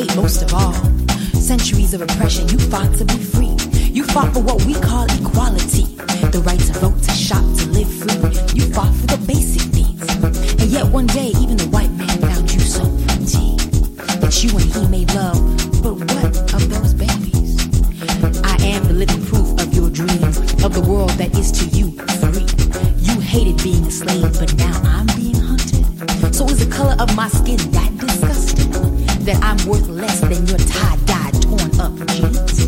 hate most of all. Centuries of oppression, you fought to be free. You fought for what we call equality. The right to vote, to shop, to live free. You fought for the basic needs. And yet one day, even the white man found you so empty that you and he made love. But what of those babies? I am the living proof of your dreams, of the world that is to you free. You hated being a slave, but now I'm being hunted. So is the color of my skin that disgusting? that I'm worth less than your tie-dye torn up jeans.